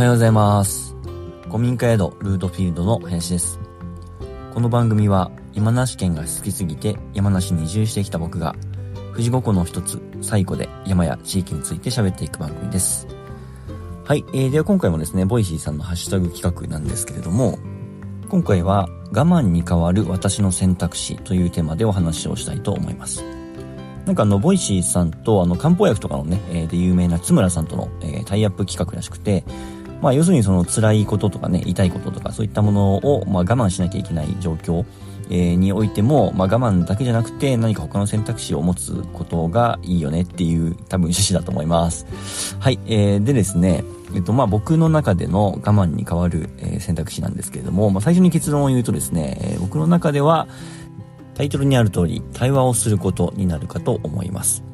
はようございます。古民家宿ルートフィールドの林です。この番組は山梨県が好きすぎて山梨に移住してきた僕が富士五湖の一つ西湖で山や地域について喋っていく番組です。はい、えー、では今回もですね、 Voicyさんのハッシュタグ企画なんですけれども、今回は我慢に代わる私の選択肢というテーマでお話をしたいと思います。なんかあの、 Voicyさんとあの、漢方薬とかのね、えー、で有名なツムラさんとの、えー、タイアップ企画らしくて、まあ要するにその辛いこととかね、痛いこととかそういったものを、まあ我慢しなきゃいけない状況、えー、においても、まあ我慢だけじゃなくて何か他の選択肢を持つことがいいよねっていう多分趣旨だと思います。はい、えー、でですね、えっとまあ僕の中での我慢に代わる、えー、選択肢なんですけれども、まあ最初に結論を言うとですね、えー、僕の中ではタイトルにある通り対話をすることになるかと思います。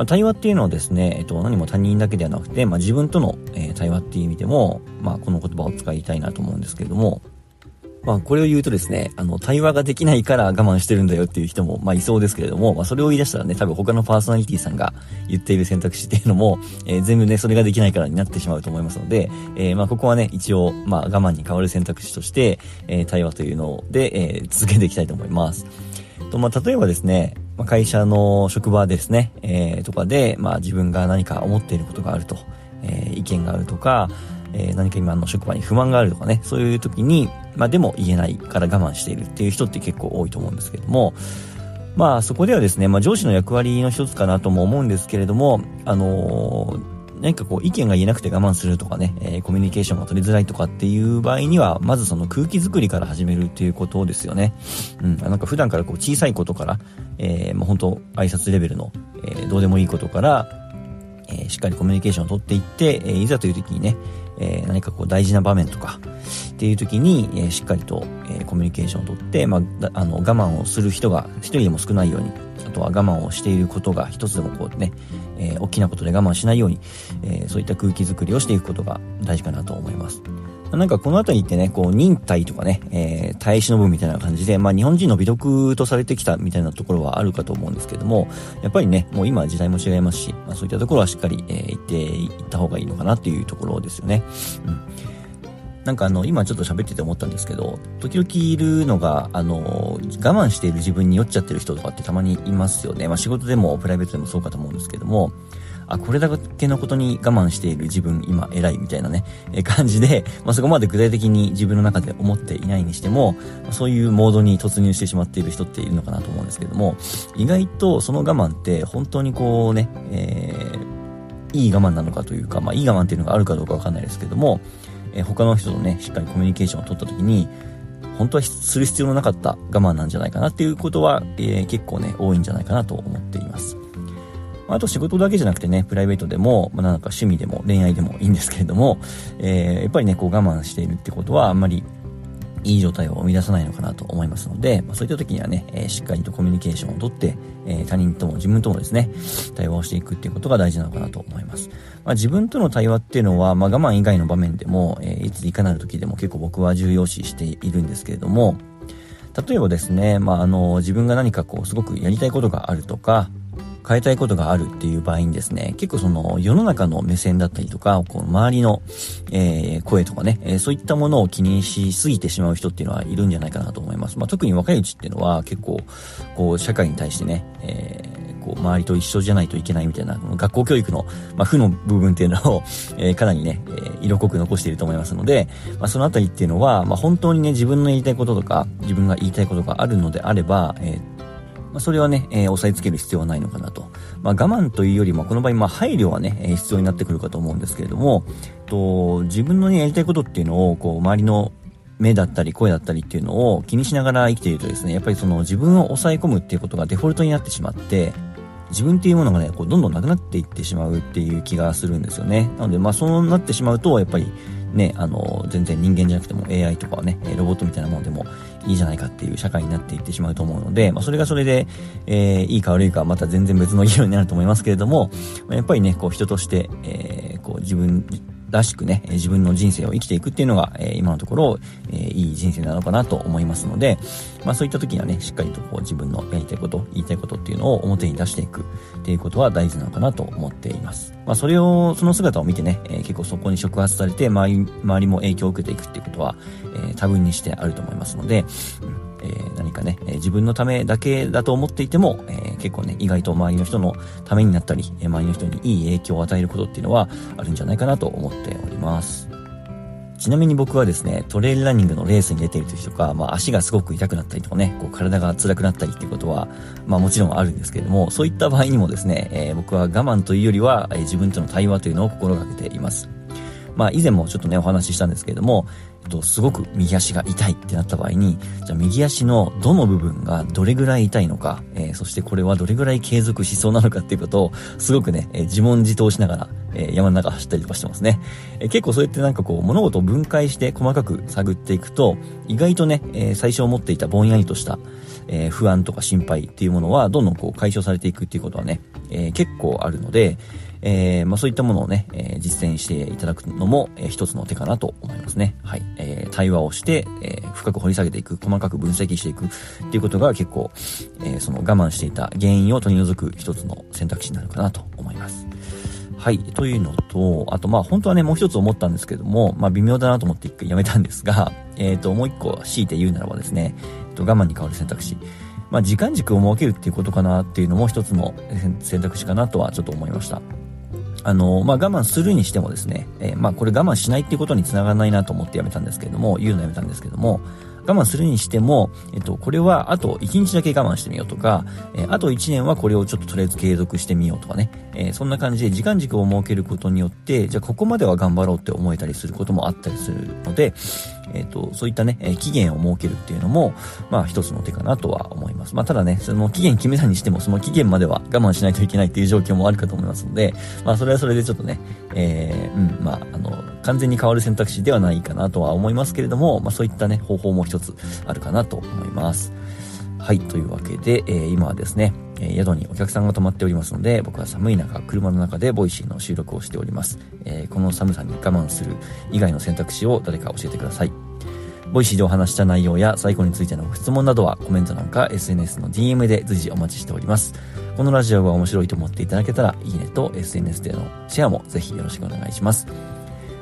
まあ、対話っていうのはですね、えっと、何も他人だけではなくて、まあ、自分との、えー、対話っていう意味でも、まあ、この言葉を使いたいなと思うんですけれども、まあ、これを言うとですね、あの、対話ができないから我慢してるんだよっていう人も、まあ、いそうですけれども、まあ、それを言い出したらね、多分他のパーソナリティさんが言っている選択肢っていうのも、えー、全部ね、それができないからになってしまうと思いますので、えー、まあ、ここはね、一応、まあ、我慢に代わる選択肢として、えー、対話というので、えー、続けていきたいと思います。と、まあ、例えばですね、まあ、会社の職場ですね、えー、とかで、まあ、自分が何か思っていることがあると、えー、意見があるとか、えー、何か今の職場に不満があるとかね、そういう時に、まあでも言えないから我慢しているっていう人って結構多いと思うんですけども、まあそこではですね、まあ上司の役割の一つかなとも思うんですけれども、あの何かこう意見が言えなくて我慢するとかね、えー、コミュニケーションが取りづらいとかっていう場合には、まずその空気作りから始めるっていうことですよね。うん。なんか普段からこう小さいことから、えー、もう本当挨拶レベルの、えー、どうでもいいことから、えー、しっかりコミュニケーションを取っていって、えー、いざという時にね、えー、何かこう大事な場面とか、っていう時に、えー、しっかりと、えー、コミュニケーションを取って、まあ、あの、我慢をする人が一人でも少ないように、あとは我慢をしていることが一つでもこうね、えー、大きなことで我慢しないように、えー、そういった空気づくりをしていくことが大事かなと思います。なんかこの辺りってね、こう忍耐とかね、えー、耐え忍ぶみたいな感じで、まあ日本人の美徳とされてきたみたいなところはあるかと思うんですけども、やっぱりね、もう今時代も違いますし、まあそういったところはしっかり、えー、言っていった方がいいのかなっていうところですよね。うん。なんかあの、今ちょっと喋ってて思ったんですけど、時々いるのが、あの、我慢している自分に酔っちゃってる人とかってたまにいますよね。まあ仕事でもプライベートでもそうかと思うんですけども、あ、これだけのことに我慢している自分今偉いみたいなね、え感じで、まあそこまで具体的に自分の中で思っていないにしても、そういうモードに突入してしまっている人っているのかなと思うんですけども、意外とその我慢って本当にこうね、えー、いい我慢なのかというか、まあいい我慢っていうのがあるかどうかわかんないですけども、えー、他の人とね、しっかりコミュニケーションを取った時に、本当はする必要のなかった我慢なんじゃないかなっていうことは、えー、結構ね、多いんじゃないかなと思っています。あと仕事だけじゃなくてね、プライベートでも、まあ、なんか趣味でも恋愛でもいいんですけれども、えー、やっぱりね、こう我慢しているってことはあんまりいい状態を生み出さないのかなと思いますので、まあ、そういった時にはね、えー、しっかりとコミュニケーションをとって、えー、他人とも自分ともですね、対話をしていくっていうことが大事なのかなと思います。まあ、自分との対話っていうのは、まあ、我慢以外の場面でも、えー、いついかなる時でも結構僕は重要視しているんですけれども、例えばですね、まあ、あの、自分が何かこう、すごくやりたいことがあるとか、変えたいことがあるっていう場合にですね、結構その世の中の目線だったりとか、こう周りの、えー、声とかね、えー、そういったものを気にしすぎてしまう人っていうのはいるんじゃないかなと思います。まあ、特に若いうちっていうのは結構、こう社会に対してね、え、こう周りと一緒じゃないといけないみたいな、学校教育の、まあ、負の部分っていうのを、えー、かなりね、えー、色濃く残していると思いますので、まあ、そのあたりっていうのは、まあ、本当にね、自分のやりたいこととか、自分が言いたいことがあるのであれば、えーまあ、それはね、えー、押さえつける必要はないのかなと。まあ、我慢というよりも、この場合、まあ、配慮はね、えー、必要になってくるかと思うんですけれども、と、自分のね、やりたいことっていうのを、こう、周りの目だったり声だったりっていうのを気にしながら生きているとですね、やっぱりその自分を抑え込むっていうことがデフォルトになってしまって、自分っていうものがね、こう、どんどんなくなっていってしまうっていう気がするんですよね。なので、まあ、そうなってしまうと、やっぱり、ね、あの、全然人間じゃなくても AI とかね、ロボットみたいなものでもいいじゃないかっていう社会になっていってしまうと思うので、まあそれがそれで、えー、いいか悪いかまた全然別の議論になると思いますけれども、やっぱりね、こう人として、えー、こう自分らしくね、自分の人生を生きていくっていうのが、え今のところ、えいい人生なのかなと思いますので、まあそういった時にはね、しっかりとこう自分のやりたいこと、言いたいことっていうのを表に出していくっていうことは大事なのかなと思っています。まあそれを、その姿を見てね、え結構そこに触発されて、周り、周りも影響を受けていくっていうことは、え多分にしてあると思いますので、えー、何かね、えー、自分のためだけだと思っていても、えー、結構ね、意外と周りの人のためになったり、え周りの人にいい影響を与えることっていうのはあるんじゃないかなと思っております。ちなみに僕はですね、トレイルランニングのレースに出ている時とか、まあ足がすごく痛くなったりとかね、こう体が辛くなったりっていうことは、まあもちろんあるんですけれども、そういった場合にもですね、えー、僕は我慢というよりは、えー、自分との対話というのを心がけています。まあ以前もちょっとね、お話ししたんですけれども、と、すごく右足が痛いってなった場合に、じゃあ右足のどの部分がどれぐらい痛いのか、えー、そしてこれはどれぐらい継続しそうなのかっていうことを、すごくね、えー、自問自答しながら、えー、山の中走ったりとかしてますね。え結構そうやってなんかこう、物事を分解して細かく探っていくと、意外とね、え最初思っていたぼんやりとした、え不安とか心配っていうものは、どんどんこう解消されていくっていうことはね、え結構あるので、えー、まあそういったものをね、えー、実践していただくのも、えー、一つの手かなと思いますね。はい。えー、対話をして、えー、深く掘り下げていく、細かく分析していくっていうことが結構、えー、その我慢していた原因を取り除く一つの選択肢になるかなと思います。はい。というのと、あとまあ本当はね、もう一つ思ったんですけども、まあ微妙だなと思って一回やめたんですが、えっ、ー、と、もう一個強いて言うならばですね、えっと、我慢に変わる選択肢。まあ時間軸を設けるっていうことかなっていうのも一つの選択肢かなとはちょっと思いました。あの、まあ、我慢するにしてもですね、えー、まあ、これ我慢しないっていうことにつながらないなと思ってやめたんですけれども、言うのやめたんですけども、我慢するにしても、えっと、これはあと1日だけ我慢してみようとか、えー、あと1年はこれをちょっととりあえず継続してみようとかね、えー、そんな感じで時間軸を設けることによって、じゃあここまでは頑張ろうって思えたりすることもあったりするので、えっ、ー、と、そういったね、え期限を設けるっていうのも、まあ一つの手かなとは思います。まあただね、その期限決めたにしても、その期限までは我慢しないといけないっていう状況もあるかと思いますので、まあそれはそれでちょっとね、えー、うん、まああの、完全に変わる選択肢ではないかなとは思いますけれども、まあそういったね、方法も一つあるかなと思います。はい、というわけで、えー、今はですね、え宿にお客さんが泊まっておりますので、僕は寒い中、車の中で Voicyの収録をしております。えー、この寒さに我慢する以外の選択肢を誰か教えてください。 Voicyでお話した内容や西湖についてのご質問などはコメント欄か SNS の DM で随時お待ちしております。このラジオが面白いと思っていただけたら、いいねと SNS でのシェアもぜひよろしくお願いします。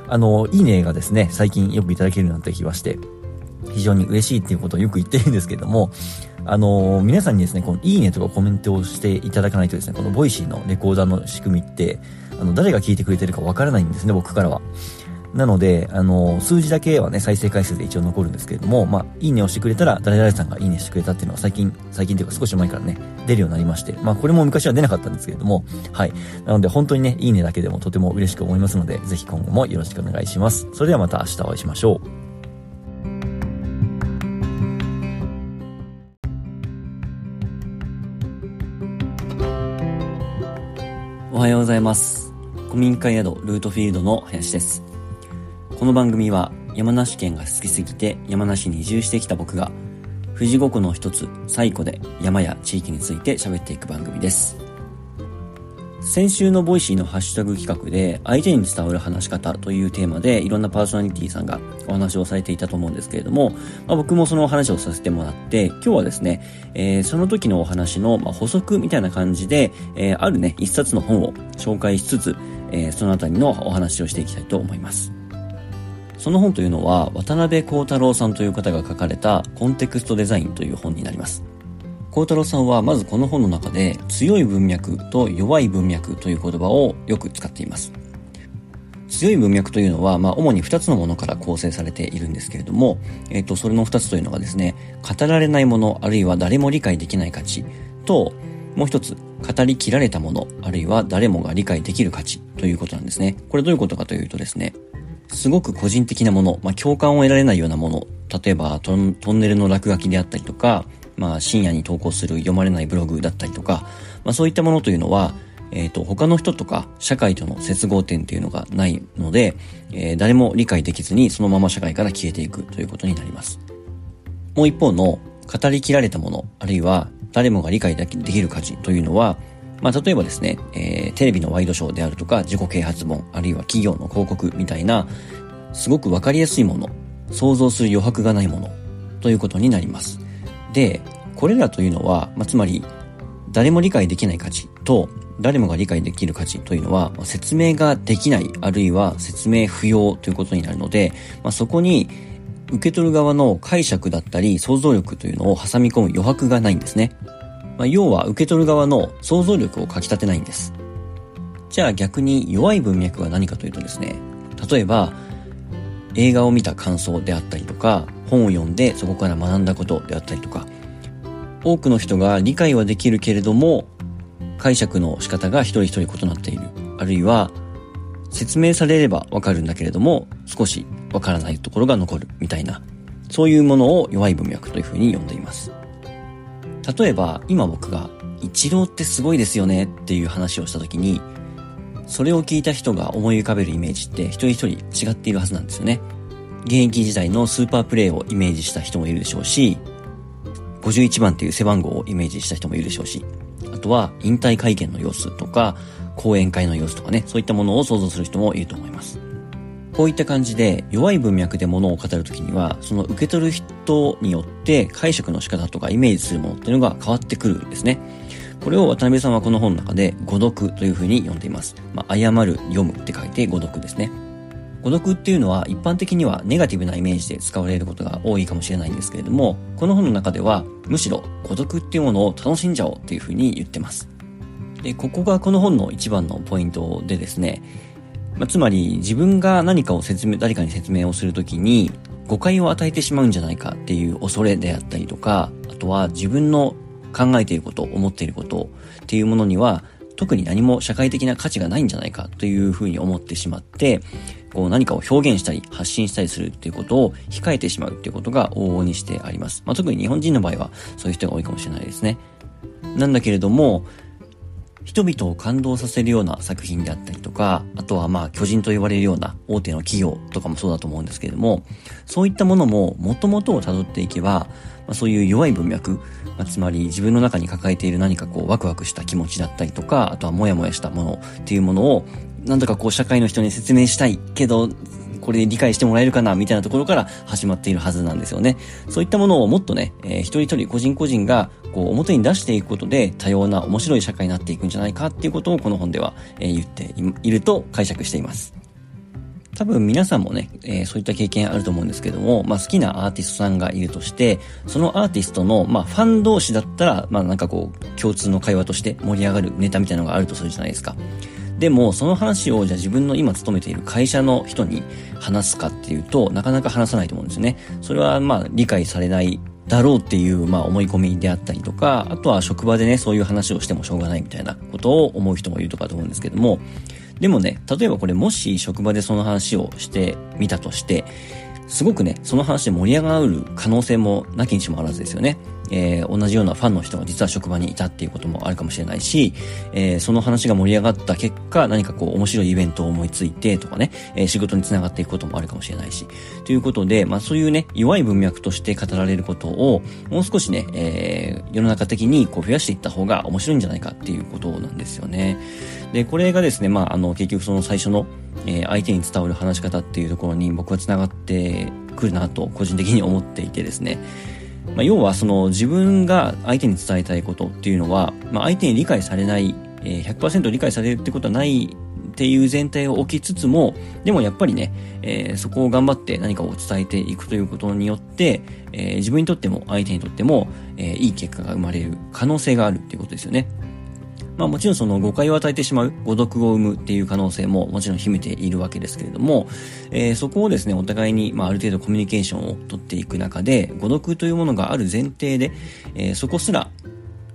あの、いいねがですね、最近よくいただけるようになった気はして、非常に嬉しいっていうことをよく言ってるんですけども、あの、皆さんにですね、このいいねとかコメントをしていただかないとですね、この Voicyのレコーダーの仕組みって、あの、誰が聞いてくれてるかわからないんですね、僕からは。なので、あの、数字だけはね、再生回数で一応残るんですけれども、まあ、いいねをしてくれたら、誰々さんがいいねしてくれたっていうのは最近、最近というか少し前からね、出るようになりまして、まあ、これも昔は出なかったんですけれども、はい。なので、本当にね、いいねだけでもとても嬉しく思いますので、ぜひ今後もよろしくお願いします。それではまた明日お会いしましょう。おはようございます。古民家宿ルートフィールドの林です。この番組は山梨県が好きすぎて山梨に移住してきた僕が富士五湖の一つ西湖で山や地域について喋っていく番組です。先週の Voicyのハッシュタグ企画で相手に伝わる話し方というテーマでいろんなパーソナリティさんがお話をされていたと思うんですけれども、まあ、僕もそのお話をさせてもらって今日はですね、えー、その時のお話の、ま補足みたいな感じで、えー、あるね一冊の本を紹介しつつ、えー、そのあたりのお話をしていきたいと思います。その本というのは渡辺幸太郎さんという方が書かれたコンテクストデザインという本になります。孝太郎さんはまずこの本の中で強い文脈と弱い文脈という言葉をよく使っています。強い文脈というのは、まあ、主に2つのものから構成されているんですけれども、えっ、と、それの2つというのがですね、語られないもの、あるいは誰も理解できない価値と、もう一つ、語りきられたもの、あるいは誰もが理解できる価値ということなんですね。これどういうことかというとですね、すごく個人的なもの、まあ、共感を得られないようなもの、例えばトンネルの落書きであったりとか、まあ、深夜に投稿する読まれないブログだったりとか、まあ、そういったものというのは、えっ、ー、と、他の人とか社会との接合点っていうのがないので、えー、誰も理解できずにそのまま社会から消えていくということになります。もう一方の語りきられたもの、あるいは誰もが理解できる価値というのは、まあ、例えばですね、えー、テレビのワイドショーであるとか、自己啓発本、あるいは企業の広告みたいな、すごくわかりやすいもの、想像する余白がないもの、ということになります。で、これらというのは、まあ、つまり、誰も理解できない価値と、誰もが理解できる価値というのは、説明ができない、あるいは説明不要ということになるので、まあ、そこに、受け取る側の解釈だったり想像力というのを挟み込む余白がないんですね。まあ、要は受け取る側の想像力をかき立てないんです。じゃあ逆に弱い文脈は何かというとですね、例えば映画を見た感想であったりとか、本を読んでそこから学んだことであったりとか、多くの人が理解はできるけれども、解釈の仕方が一人一人異なっている。あるいは、説明されればわかるんだけれども、少しわからないところが残るみたいな、そういうものを弱い文脈というふうに呼んでいます。例えば、今僕が、一郎ってすごいですよねっていう話をした時に、それを聞いた人が思い浮かべるイメージって一人一人違っているはずなんですよね。現役時代のスーパープレイをイメージした人もいるでしょうし、51番っていう背番号をイメージした人もいるでしょうし、あとは引退会見の様子とか、講演会の様子とかね、そういったものを想像する人もいると思います。こういった感じで弱い文脈で物を語るときには、その受け取る人によって解釈の仕方とかイメージするものっていうのが変わってくるんですね。これを渡辺さんはこの本の中で誤読というふうに呼んでいます。まあ、誤る、読むって書いて誤読ですね。誤読っていうのは一般的にはネガティブなイメージで使われることが多いかもしれないんですけれども、この本の中ではむしろ誤読っていうものを楽しんじゃおうっていうふうに言ってます。で、ここがこの本の一番のポイントでですね、まあ、つまり自分が何かを説明、誰かに説明をするときに誤解を与えてしまうんじゃないかっていう恐れであったりとか、あとは自分の考えていること、思っていることっていうものには特に何も社会的な価値がないんじゃないかというふうに思ってしまって、こう何かを表現したり発信したりするっていうことを控えてしまうっていうことが往々にしてあります。まあ、特に日本人の場合はそういう人が多いかもしれないですね。なんだけれども、人々を感動させるような作品であったりとか、あとはまあ巨人と言われるような大手の企業とかもそうだと思うんですけれども、そういったものも元々を辿っていけば、まあ、そういう弱い文脈、まあ、つまり自分の中に抱えている何かこうワクワクした気持ちだったりとか、あとはモヤモヤしたものっていうものを、なんとかこう社会の人に説明したいけど、これで理解してもらえるかなみたいなところから始まっているはずなんですよね。そういったものをもっとね、えー、一人一人個人個人がこう表に出していくことで多様な面白い社会になっていくんじゃないかっていうことをこの本では、えー、言っていると解釈しています。多分皆さんもね、えー、そういった経験あると思うんですけども、まあ好きなアーティストさんがいるとして、そのアーティストの、まあファン同士だったら、まあなんかこう、共通の会話として盛り上がるネタみたいなのがあるとするじゃないですか。でも、その話をじゃあ自分の今勤めている会社の人に話すかっていうと、なかなか話さないと思うんですね。それはまあ理解されないだろうっていう、まあ思い込みであったりとか、あとは職場でね、そういう話をしてもしょうがないみたいなことを思う人もいるとかと思うんですけども、でもね、例えばこれもし職場でその話をしてみたとして、すごくね、その話で盛り上がる可能性もなきにしもあらずですよね。えー、同じようなファンの人が実は職場にいたっていうこともあるかもしれないし、えー、その話が盛り上がった結果、何かこう面白いイベントを思いついてとかね、えー、仕事につながっていくこともあるかもしれないし、ということで、まあそういうね、弱い文脈として語られることを、もう少しね、えー、世の中的にこう増やしていった方が面白いんじゃないかっていうことなんですよね。で、これがですね、まああの結局その最初の、えー、相手に伝わる話し方っていうところに僕は繋がってくるなと個人的に思っていてですね、まあ、要はその自分が相手に伝えたいことっていうのは、まあ、相手に理解されない、えー、100%理解されるってことはないっていう前提を置きつつも、でもやっぱりね、えー、そこを頑張って何かを伝えていくということによって、えー、自分にとっても相手にとっても、えー、いい結果が生まれる可能性があるっていうことですよね。まあもちろんその誤解を与えてしまう、誤読を生むっていう可能性ももちろん秘めているわけですけれども、えー、そこをですね、お互いに、まあある程度コミュニケーションをとっていく中で、誤読というものがある前提で、えー、そこすら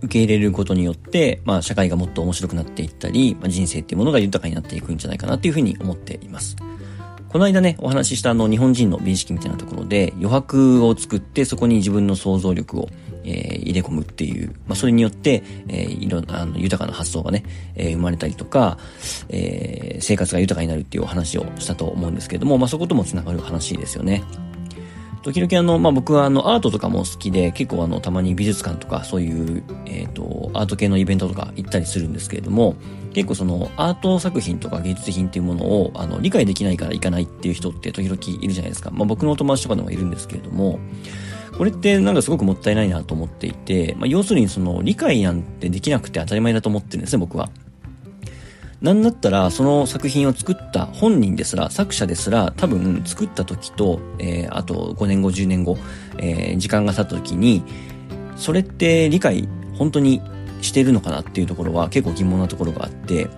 受け入れることによって、まあ社会がもっと面白くなっていったり、まあ、人生っていうものが豊かになっていくんじゃないかなっていうふうに思っています。この間ね、お話ししたあの日本人の美意識みたいなところで余白を作ってそこに自分の想像力をえー、入れ込むっていう、まあ、それによって、えー、いろんな、あの、豊かな発想がね、えー、生まれたりとか、えー、生活が豊かになるっていうお話をしたと思うんですけれども、まあ、そこともつながる話ですよね。時々あの、まあ、僕はあの、アートとかも好きで、結構あの、たまに美術館とか、そういう、えっ、ー、と、アート系のイベントとか行ったりするんですけれども、結構その、アート作品とか芸術品っていうものを、あの、理解できないから行かないっていう人って時々いるじゃないですか。まあ、僕のお友達とかでもいるんですけれども、これってなんかすごくもったいないなと思っていて、まあ、要するにその、理解なんてできなくて当たり前だと思ってるんですね、僕は。なんだったら、その作品を作った本人ですら、作者ですら、多分作った時と、えー、あと5年後、10年後、えー、時間が経った時に、それって理解、本当にしてるのかなっていうところは結構疑問なところがあって、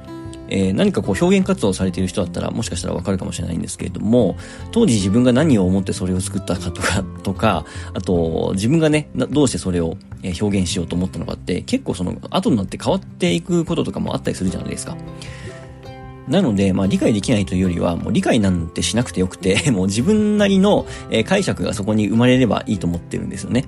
えー、何かこう表現活動されている人だったらもしかしたらわかるかもしれないんですけれども、当時自分が何を思ってそれを作ったかとか、とか、あと自分がね、どうしてそれを表現しようと思ったのかって結構その後になって変わっていくこととかもあったりするじゃないですか。なので、まあ理解できないというよりは、もう理解なんてしなくてよくて、もう自分なりの解釈がそこに生まれればいいと思ってるんですよね。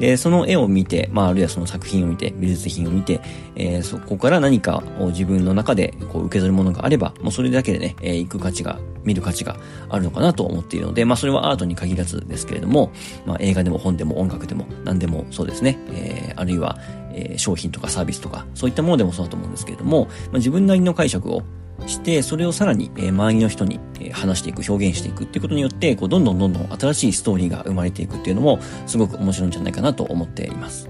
で、その絵を見て、まあ、あるいはその作品を見て、美術品を見て、えー、そこから何かを自分の中でこう受け取るものがあれば、もうそれだけでね、えー、行く価値が、見る価値があるのかなと思っているので、まあ、それはアートに限らずですけれども、まあ、映画でも本でも音楽でも何でもそうですね、えー、あるいは、えー、商品とかサービスとか、そういったものでもそうだと思うんですけれども、まあ、自分なりの解釈をして、それをさらに、え、周りの人に、え、話していく、表現していくっていうことによって、こう、どんどんどんどん新しいストーリーが生まれていくっていうのも、すごく面白いんじゃないかなと思っています。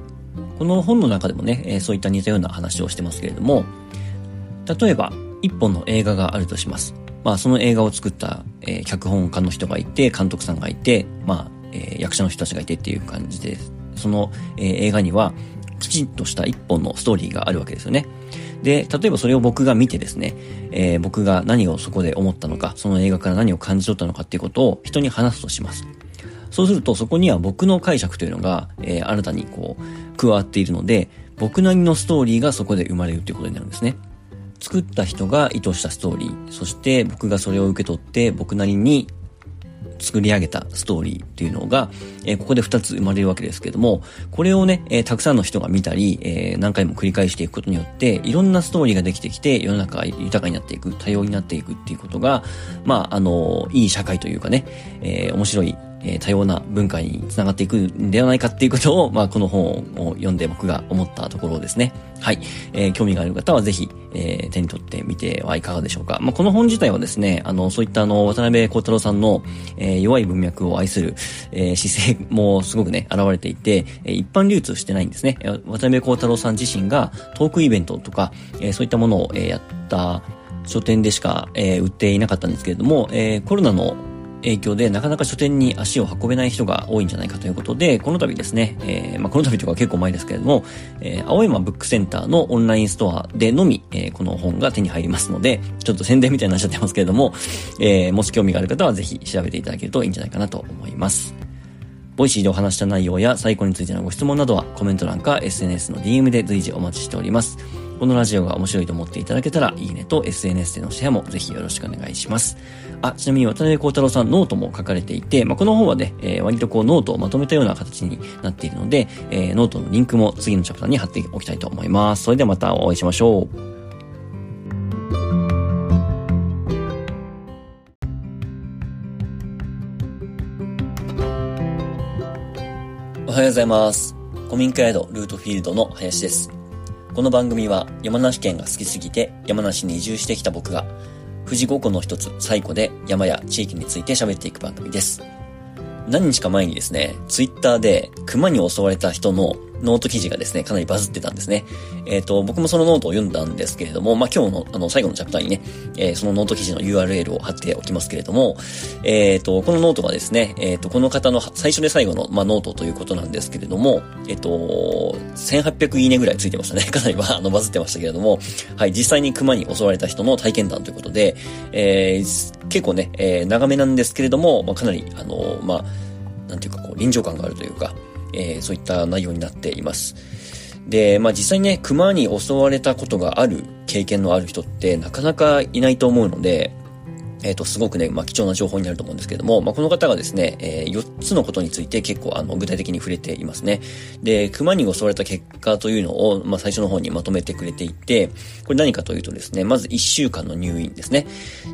この本の中でもね、え、そういった似たような話をしてますけれども、例えば、一本の映画があるとします。まあ、その映画を作った、えー、脚本家の人がいて、監督さんがいて、まあ、えー、役者の人たちがいてっていう感じで、その、えー、映画には、きちんとした一本のストーリーがあるわけですよね。で、例えばそれを僕が見てですね、えー、僕が何をそこで思ったのか、その映画から何を感じ取ったのかっていうことを人に話すとします。そうするとそこには僕の解釈というのが、えー、新たにこう、加わっているので、僕なりのストーリーがそこで生まれるということになるんですね。作った人が意図したストーリー、そして僕がそれを受け取って僕なりに作り上げたストーリーっていうのが、えー、ここで2つ生まれるわけですけども、これをね、えー、たくさんの人が見たり、えー、何回も繰り返していくことによって、いろんなストーリーができてきて、世の中が豊かになっていく、多様になっていくっていうことが、まあ、あの、いい社会というかね、え面白いえー、多様な文化につながっていくんではないかっていうことを、まあ、この本を読んで僕が思ったところですね。はい。えー、興味がある方はぜひ、えー、手に取ってみてはいかがでしょうか。まあ、この本自体はですね、あの、そういったあの、渡辺幸太郎さんの、えー、弱い文脈を愛する、えー、姿勢もすごくね、現れていて、えー、一般流通してないんですね。渡辺幸太郎さん自身がトークイベントとか、えー、そういったものを、えー、やった書店でしか、えー、売っていなかったんですけれども、えー、コロナの影響でなかなか書店に足を運べない人が多いんじゃないかということで、この度ですね、えー、まあ、この度とか結構前ですけれども、えー、青山ブックセンターのオンラインストアでのみ、えー、この本が手に入りますので、ちょっと宣伝みたいになっちゃってますけれども、え、もし興味がある方はぜひ調べていただけるといいんじゃないかなと思います。 Voicyでお話した内容や西湖についてのご質問などはコメント欄か SNS の DM で随時お待ちしております。このラジオが面白いと思っていただけたら、いいねと SNS でのシェアもぜひよろしくお願いします。あ、ちなみに渡辺幸太郎さんノートも書かれていて、まあ、この本はね、えー、割とこうノートをまとめたような形になっているので、えー、ノートのリンクも次のチャプターに貼っておきたいと思います。それではまたお会いしましょう。おはようございます。古民家宿ルートフィールドの林です。この番組は山梨県が好きすぎて山梨に移住してきた僕が富士五湖の一つ西湖で山や地域について喋っていく番組です。何日か前にですね、ツイッターで熊に襲われた人のノート記事がですね、かなりバズってたんですね。えっ、ー、と、僕もそのノートを読んだんですけれども、まあ、今日の、あの、最後のチャプターにね、えー、そのノート記事の URL を貼っておきますけれども、えっ、ー、と、このノートがですね、えっ、と、この方の最初で最後の、まあ、ノートということなんですけれども、えっ、と、1800いいねぐらいついてましたね。かなり、まあ、あの、バズってましたけれども、はい、実際に熊に襲われた人の体験談ということで、え、結構ね、え、長めなんですけれども、まあ、かなり、あの、まあ、なんていうか、こう、臨場感があるというか、えー、そういった内容になっています。で、まあ実際ね、熊に襲われたことがある経験のある人ってなかなかいないと思うので、えっ、ー、と、すごくね、まあ、貴重な情報になると思うんですけども、まあ、この方がですね、えー、4つのことについて結構、あの、具体的に触れていますね。で、熊に襲われた結果というのを、まあ、最初の方にまとめてくれていて、これ何かというとですね、まず1週間の入院ですね。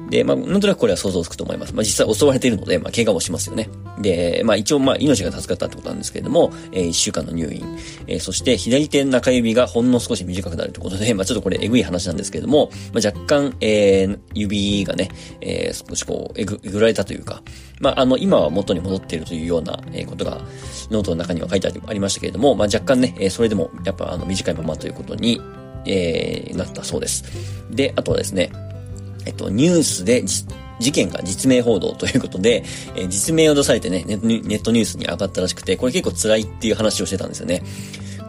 で、まあ、なんとなくこれは想像つくと思います。まあ、実際襲われているので、まあ、怪我をしますよね。で、まあ、一応、まあ、命が助かったってことなんですけれども、えー、1週間の入院。えー、そして、左手の中指がほんの少し短くなるということで、まあ、ちょっとこれ、えぐい話なんですけれども、まあ、若干、えー、指がね、えー、少しこう、えぐ、えぐられたというか、まあ、あの、今は元に戻っているというような、えことが、ノートの中には書いてありましたけれども、まあ、若干ね、えそれでも、やっぱ、あの、短いままということに、えー、なったそうです。で、あとはですね、えっと、ニュースで、事件が実名報道ということで、えー、実名を出されてねネットニュースに上がったらしくて、これ結構辛いっていう話をしてたんですよね。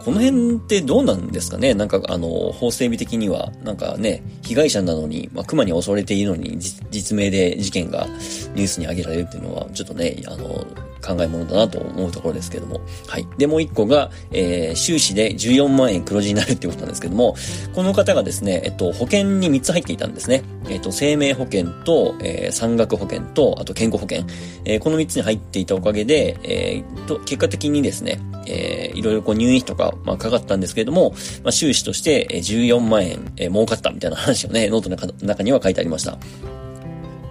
この辺ってどうなんですかね？なんかあの、法整備的には、なんかね、被害者なのに、まあ、熊に襲われているのに、実名で事件がニュースに上げられるっていうのは、ちょっとね、あの、考え物だなと思うところですけども。はい。で、もう一個が、えー、収支で14万円黒字になるっていうことなんですけども、この方がですね、えっと、保険に3つ入っていたんですね。えっと、生命保険と、えー、産学保険と、あと健康保険。えー、この3つに入っていたおかげで、えー、と、結果的にですね、えー、いろいろこう入院費とか、まあ、かかったんですけれども、まあ、収支として14万円、えー、儲かったみたいな話をね、ノートの中には書いてありました。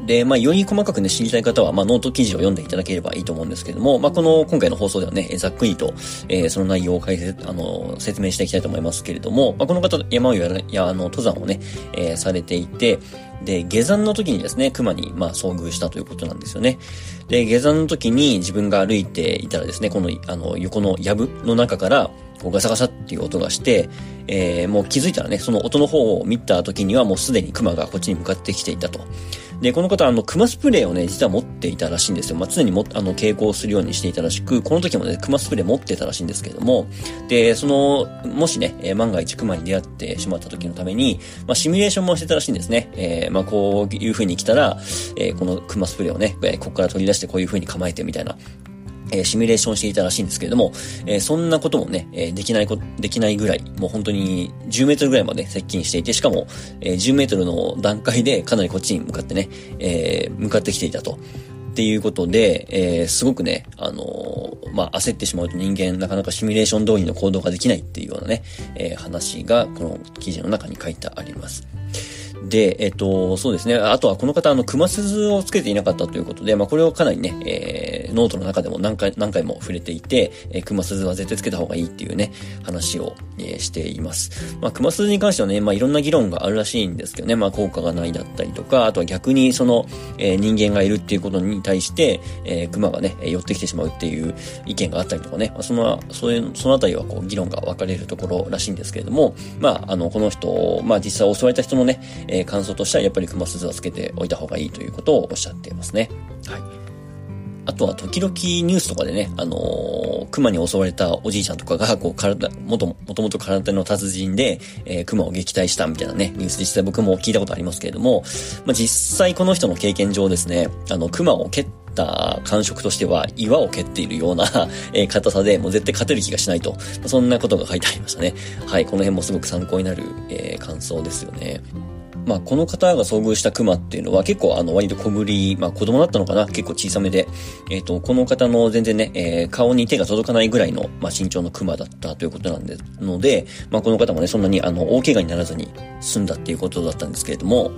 で、まあ、より細かくね、知りたい方は、まあ、ノート記事を読んでいただければいいと思うんですけれども、まあ、この、今回の放送ではね、ざっくりと、えー、その内容を解説、あの、説明していきたいと思いますけれども、まあ、この方、山をやら、や、あの、登山をね、えー、されていて、で、下山の時にですね、熊に、まあ、遭遇したということなんですよね。で、下山の時に自分が歩いていたらですね、この、あの、横の藪の中から、こうガサガサっていう音がして、えー、もう気づいたらね、その音の方を見た時にはもうすでに熊がこっちに向かってきていたと。で、この方、あの、クマスプレーをね、実は持っていたらしいんですよ。まあ、常にも、あの、傾向するようにしていたらしく、この時もね、クマスプレー持ってたらしいんですけれども、で、その、もしね、万が一クマに出会ってしまった時のために、まあ、シミュレーションもしてたらしいんですね。えー、まあ、こういう風に来たら、えー、このクマスプレーをね、え、ここから取り出してこういう風に構えてみたいな、え、シミュレーションしていたらしいんですけれども、え、そんなこともね、え、できないこ、できないぐらい、もう本当に10メートルぐらいまで接近していて、しかも、え、10メートルの段階でかなりこっちに向かってね、え、向かってきていたと。っていうことで、えー、すごくね、あのー、まあ、焦ってしまうと人間なかなかシミュレーション通りの行動ができないっていうようなね、えー、話がこの記事の中に書いてあります。で、えっと、そうですね。あとはこの方、あの、熊鈴をつけていなかったということで、まあ、これをかなりね、えー、ノートの中でも何回、何回も触れていて、えー、熊鈴は絶対つけた方がいいっていうね、話を、えー、しています。まあ、熊鈴に関してはね、まあ、いろんな議論があるらしいんですけどね、まあ、効果がないだったりとか、あとは逆にその、えー、人間がいるっていうことに対して、えー、熊がね、寄ってきてしまうっていう意見があったりとかね、まあ、その、そういう、そのあたりはこう、議論が分かれるところらしいんですけれども、まあ、あの、この人、まあ、実際襲われた人のね、えー、感想としてはやっぱり熊鈴はつけておいた方がいいということをおっしゃっていますね。はい。あとは時々ニュースとかでね、あのー、熊に襲われたおじいちゃんとかが、こう、体、もともと体の達人で、えー、熊を撃退したみたいなね、ニュース実際僕も聞いたことありますけれども、まあ、実際この人の経験上ですね、あの、熊を蹴った感触としては、岩を蹴っているような えー、硬さで、もう絶対勝てる気がしないと。そんなことが書いてありましたね。はい、この辺もすごく参考になる、えー、感想ですよね。まあ、この方が遭遇した熊っていうのは結構あの割と小ぶり、まあ子供だったのかな？結構小さめで、えっ、ー、と、この方の全然ね、えー、顔に手が届かないぐらいの、まあ身長の熊だったということなんで、ので、まあこの方もね、そんなにあの、大怪我にならずに済んだっていうことだったんですけれども、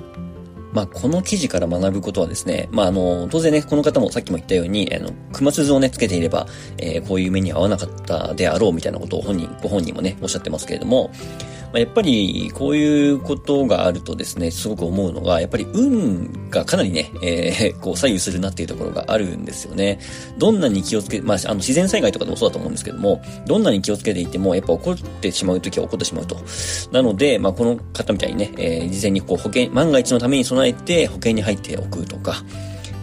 まあ、この記事から学ぶことはですね、まあ、あの、当然ね、この方もさっきも言ったように、あの、熊鈴をね、つけていれば、えー、こういう目に合わなかったであろうみたいなことを本人、ご本人もね、おっしゃってますけれども、あ、やっぱり、こういうことがあるとですね、すごく思うのが、やっぱり運がかなりね、えー、こう左右するなっていうところがあるんですよね。どんなに気をつけ、まあ、あの、自然災害とかでもそうだと思うんですけども、どんなに気をつけていても、やっぱ起こってしまうときは起こってしまうと。なので、まあ、この方みたいにね、えー、事前にこう保険、万が一のために備えて保険に入っておくとか、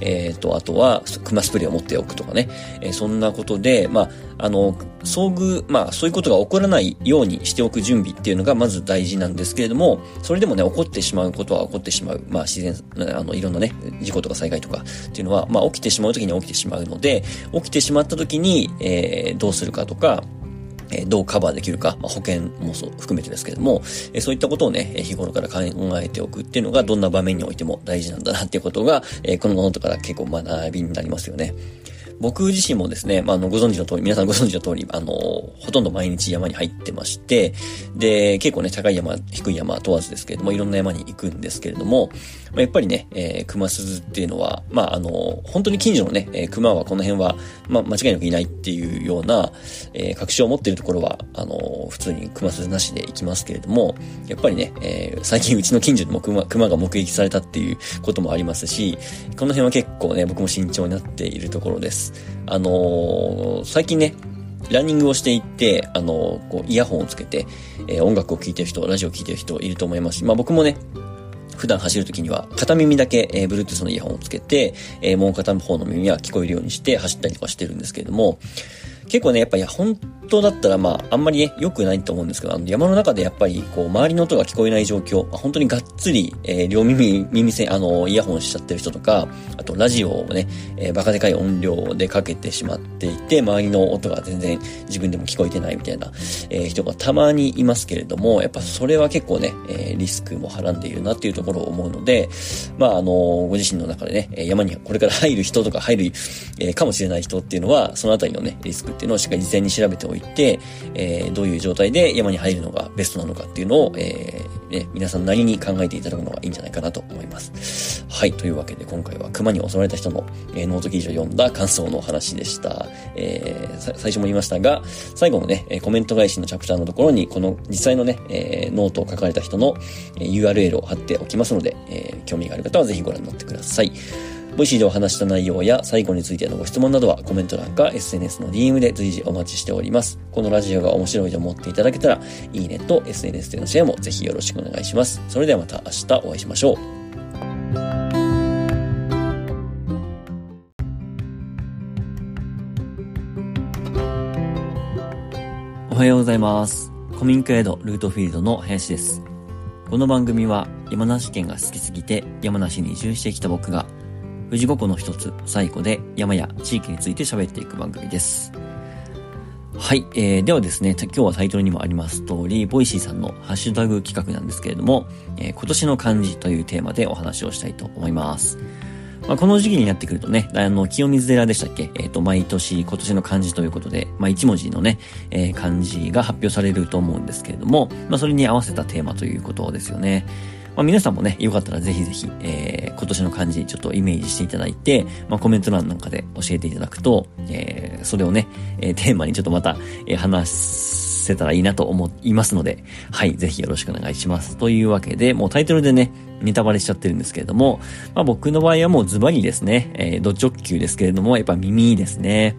えっ、ー、と、あとは、クマスプレーを持っておくとかね。えー、そんなことで、まあ、あの、遭遇、まあ、そういうことが起こらないようにしておく準備っていうのがまず大事なんですけれども、それでもね、起こってしまうことは起こってしまう。まあ、自然、あの、いろんなね、事故とか災害とかっていうのは、まあ、起きてしまうときに起きてしまうので、起きてしまったときに、えー、どうするかとか、えどうカバーできるか、まあ、保険もそう含めてですけれども、えそういったことをね、え日頃から考えておくっていうのがどんな場面においても大事なんだなっていうことが、えこのノートから結構学びになりますよね。僕自身もですね、まあ、あの、ご存知の通り、皆さんご存知の通り、あの、ほとんど毎日山に入ってまして、で、結構ね、高い山、低い山問わずですけれども、いろんな山に行くんですけれども、まあ、やっぱりね、えー、熊鈴っていうのは、まあ、あの、本当に近所のね、えー、熊はこの辺は、まあ、間違いなくいないっていうような、えー、確証を持っているところは、あの、普通に熊鈴なしで行きますけれども、やっぱりね、えー、最近うちの近所でも熊、熊が目撃されたっていうこともありますし、この辺は結構ね、僕も慎重になっているところです。あのー、最近ね、ランニングをしていって、あのー、こう、イヤホンをつけて、えー、音楽を聴いてる人、ラジオを聴いてる人いると思いますし、まあ僕もね、普段走るときには片耳だけ、えー、Bluetooth のイヤホンをつけて、えー、もう片方の耳は聞こえるようにして走ったりとかしてるんですけれども、結構ね、やっぱり本当だったらまあ、あんまりね、良くないと思うんですけど、あの山の中でやっぱりこう、周りの音が聞こえない状況、本当にがっつり、えー、両耳、耳栓、あの、イヤホンしちゃってる人とか、あとラジオをね、えー、バカでかい音量でかけてしまっていて、周りの音が全然自分でも聞こえてないみたいな、えー、人がたまにいますけれども、やっぱそれは結構ね、えー、リスクもはらんでいるなっていうところを思うので、まあ、あの、ご自身の中でね、山にこれから入る人とか入る、えー、かもしれない人っていうのは、そのあたりのね、リスクっていうのをしっかり事前に調べておいて、えー、どういう状態で山に入るのがベストなのかっていうのを、えー、ね、皆さんなりに考えていただくのがいいんじゃないかなと思います。はい、というわけで今回は熊に襲われた人の、えー、ノート記事を読んだ感想の話でした。えー、最初も言いましたが、最後のね、コメント返しのチャプターのところに、この実際のね、えー、ノートを書かれた人の URL を貼っておきますので、えー、興味がある方はぜひご覧になってください。 Voicy でお話した内容や西湖についてのご質問などはコメント欄か SNS の DM で随時お待ちしております。このラジオが面白いと思っていただけたら、いいねと SNS でのシェアもぜひよろしくお願いします。それではまた明日お会いしましょう。おはようございます。コミュニケードルートフィールドの林です。この番組は山梨県が好きすぎて山梨に移住してきた僕が富士五湖の一つ、西湖で山や地域について喋っていく番組です。はい、えー、ではですね、今日はタイトルにもあります通り、 Voicy さんのハッシュタグ企画なんですけれども、えー、今年の漢字というテーマでお話をしたいと思います。まあ、この時期になってくるとね、あの、清水寺でしたっけ？えっ、ー、と、毎年今年の漢字ということで、まあ、一文字のね、えー、漢字が発表されると思うんですけれども、まあ、それに合わせたテーマということですよね。まあ、皆さんもね、よかったらぜひぜひ、えー、今年の漢字ちょっとイメージしていただいて、まあ、コメント欄なんかで教えていただくと、えー、それをね、えー、テーマにちょっとまた、えー、話せたらいいなと思いますので、はい、ぜひよろしくお願いします。というわけで、もうタイトルでね、ネタバレしちゃってるんですけれども、まあ僕の場合はもうズバリですね、えー、ド直球ですけれども、やっぱ耳ですね。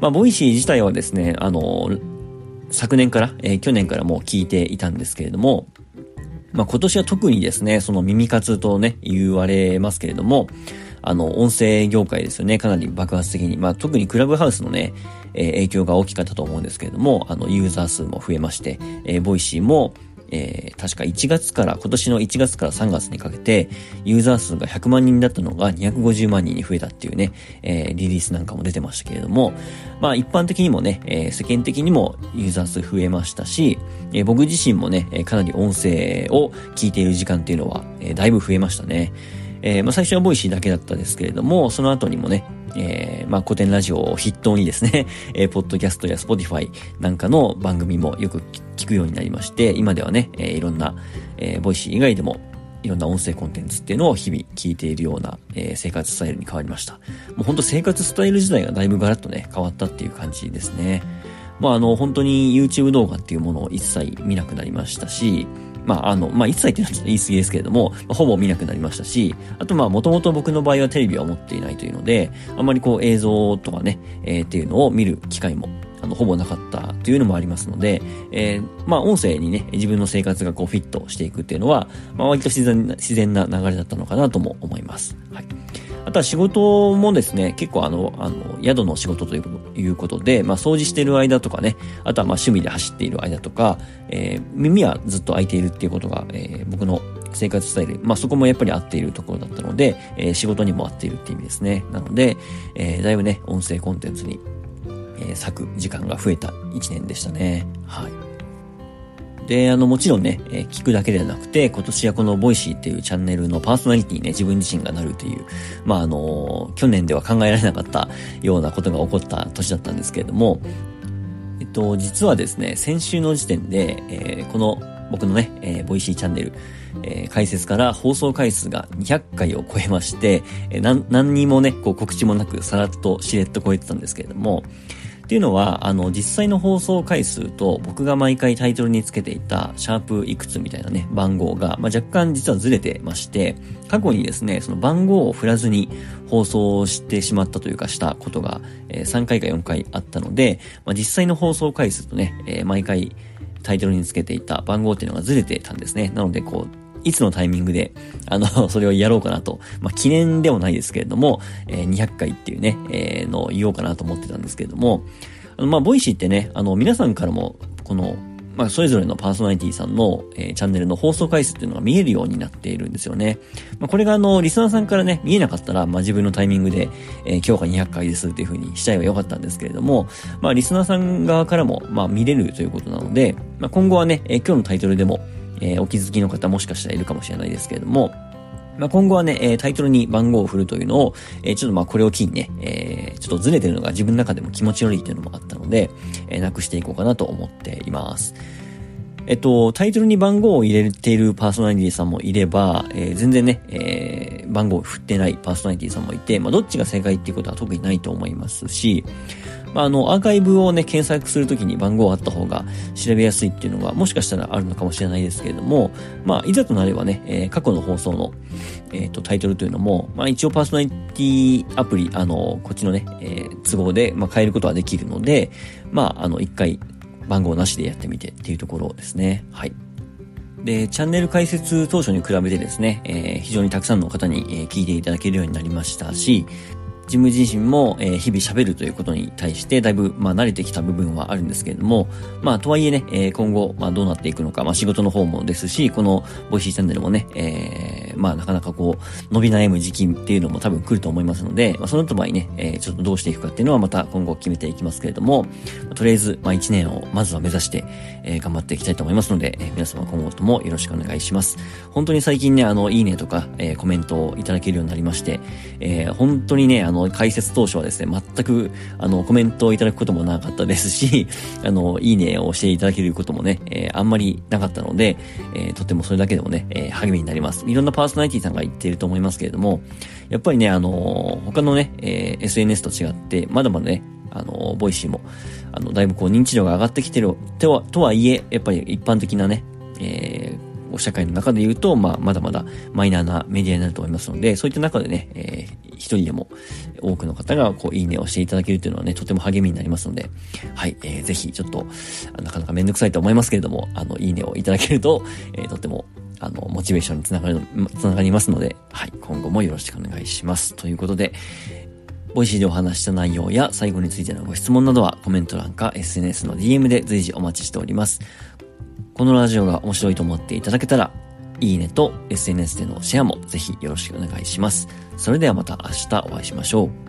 まあ、 Voicy 自体はですね、あの、昨年から、えー、去年からもう聞いていたんですけれども、まあ、今年は特にですね、その耳活とね、言われますけれども、あの、音声業界ですよね、かなり爆発的に、まあ、特にクラブハウスのね、えー、影響が大きかったと思うんですけれども、あの、ユーザー数も増えまして、えー、 Voicy も、えー、確か1月から、今年の1月から3月にかけて、ユーザー数が100万人だったのが250万人に増えたっていうね、えー、リリースなんかも出てましたけれども、まあ一般的にもね、えー、世間的にもユーザー数増えましたし、えー、僕自身もね、かなり音声を聞いている時間っていうのは、えー、だいぶ増えましたね。えー、まあ最初は Voicy だけだったですけれども、その後にもね、えー、まあコテンラジオを筆頭にですね、えー、ポッドキャストや Spotify なんかの番組もよく聞くようになりまして、今ではね、えー、いろんな、えー、 Voicy 以外でもいろんな音声コンテンツっていうのを日々聞いているような、えー、生活スタイルに変わりました。もうほんと生活スタイル自体がだいぶガラッとね、変わったっていう感じですね。まああの、本当に YouTube 動画っていうものを一切見なくなりましたし、まあ、あの、まあ、一切って言い過ぎですけれども、ほぼ見なくなりましたし、あと、まあ、もともと僕の場合はテレビは持っていないというので、あまりこう映像とかね、えー、っていうのを見る機会もあの、ほぼなかったというのもありますので、えー、まあ、音声にね、自分の生活がこうフィットしていくっていうのは、まあ、割と自然な、自然な流れだったのかなとも思います。はい。あとは仕事もですね、結構あの、あの、宿の仕事ということで、まあ、掃除してる間とかね、あとはまあ趣味で走っている間とか、えー、耳はずっと開いているっていうことが、えー、僕の生活スタイル、まあ、そこもやっぱり合っているところだったので、えー、仕事にも合っているっていう意味ですね。なので、えー、だいぶね、音声コンテンツにえー、割く時間が増えた1年でしたね。はい。で、あの、もちろんね、えー、聞くだけではなくて、今年はこの Voicy っていうチャンネルのパーソナリティにね、自分自身がなるという、まあ、あの去年では考えられなかったようなことが起こった年だったんですけれども、えっと、実はですね、先週の時点で、えー、この僕のね、えー、 Voicy チャンネル、えー、開設から放送回数が200回を超えまして、えー、何にもね、こう告知もなくさらっとしれっと超えてたんですけれども、っていうのは、あの、実際の放送回数と僕が毎回タイトルにつけていたシャープいくつみたいなね、番号が、まあ、若干実はずれてまして、過去にですね、その番号を振らずに放送してしまったというかしたことが、えー、3回か4回あったので、まあ、実際の放送回数とね、えー、毎回タイトルにつけていた番号っていうのがずれてたんですね。なので、こう、いつのタイミングで、あの、それをやろうかなと。まあ、記念でもないですけれども、えー、200回っていうね、えー、のを言おうかなと思ってたんですけれども、あの、まあ、 Voicy ってね、あの、皆さんからも、この、まあ、それぞれのパーソナリティさんの、えー、チャンネルの放送回数っていうのが見えるようになっているんですよね。まあ、これがあの、リスナーさんからね、見えなかったら、まあ、自分のタイミングで、えー、今日が200回ですっていう風にしちゃえばよかったんですけれども、まあ、リスナーさん側からも、まあ、見れるということなので、まあ、今後はね、えー、今日のタイトルでも、えー、お気づきの方もしかしたらいるかもしれないですけれども、まあ、今後はね、えタイトルに番号を振るというのを、えちょっとまこれを機にね、え、ちょっとずれてるのが自分の中でも気持ち悪いというのもあったので、え、なくしていこうかなと思っています。えっと、タイトルに番号を入れているパーソナリティさんもいれば、えー、全然ね、えー、番号を振ってないパーソナリティさんもいて、まあ、どっちが正解っていうことは特にないと思いますし、まあ、あの、アーカイブをね、検索するときに番号があった方が調べやすいっていうのは、もしかしたらあるのかもしれないですけれども、まあ、いざとなればね、えー、過去の放送の、えっ、ー、と、タイトルというのも、まあ、一応パーソナリティアプリ、あの、こっちのね、えー、都合で、まあ、変えることはできるので、まあ、あの、一回、番号なしでやってみてっていうところですね。はい。で、チャンネル開設当初に比べてですね、えー、非常にたくさんの方に、えー、聞いていただけるようになりましたし、自分自身も、えー、日々喋るということに対して、だいぶ、まあ、慣れてきた部分はあるんですけれども、まあ、とはいえね、えー、今後、まあ、どうなっていくのか、まあ、仕事の方もですし、この、 Voicy チャンネルもね、えー、まあ、なかなかこう、伸び悩む時期っていうのも多分来ると思いますので、まあ、その場合ね、えー、ちょっとどうしていくかっていうのはまた今後決めていきますけれども、とりあえず、まあ、1年をまずは目指して、えー、頑張っていきたいと思いますので、えー、皆様今後ともよろしくお願いします。本当に最近ね、あの、いいねとか、えー、コメントをいただけるようになりまして、えー、本当にね、あの、開設当初はですね、全く、あの、コメントをいただくこともなかったですし、あの、いいねをしていただけることもね、えー、あんまりなかったので、えー、とてもそれだけでもね、えー、励みになります。いろんなパーソナリティさんが言っていると思いますけれども、やっぱりね、あの他のね、え SNS と違って、まだまだね、あの Voicy も、あの、だいぶこう認知度が上がってきてるとは、とはいえ、やっぱり一般的なね、えー、社会の中で言うと、まあ、まだまだマイナーなメディアになると思いますので、そういった中でね、えー、一人でも多くの方が、こう、いいねをしていただけるというのはね、とても励みになりますので、はい、えー、ぜひ、ちょっと、なかなかめんどくさいと思いますけれども、あの、いいねをいただけると、えー、とても、あの、モチベーションにつながる、つながりますので、はい、今後もよろしくお願いします。ということで、 Voicy でお話した内容や西湖についてのご質問などはコメント欄か SNS の DM で随時お待ちしております。このラジオが面白いと思っていただけたら、いいねと SNS でのシェアもぜひよろしくお願いします。それではまた明日お会いしましょう。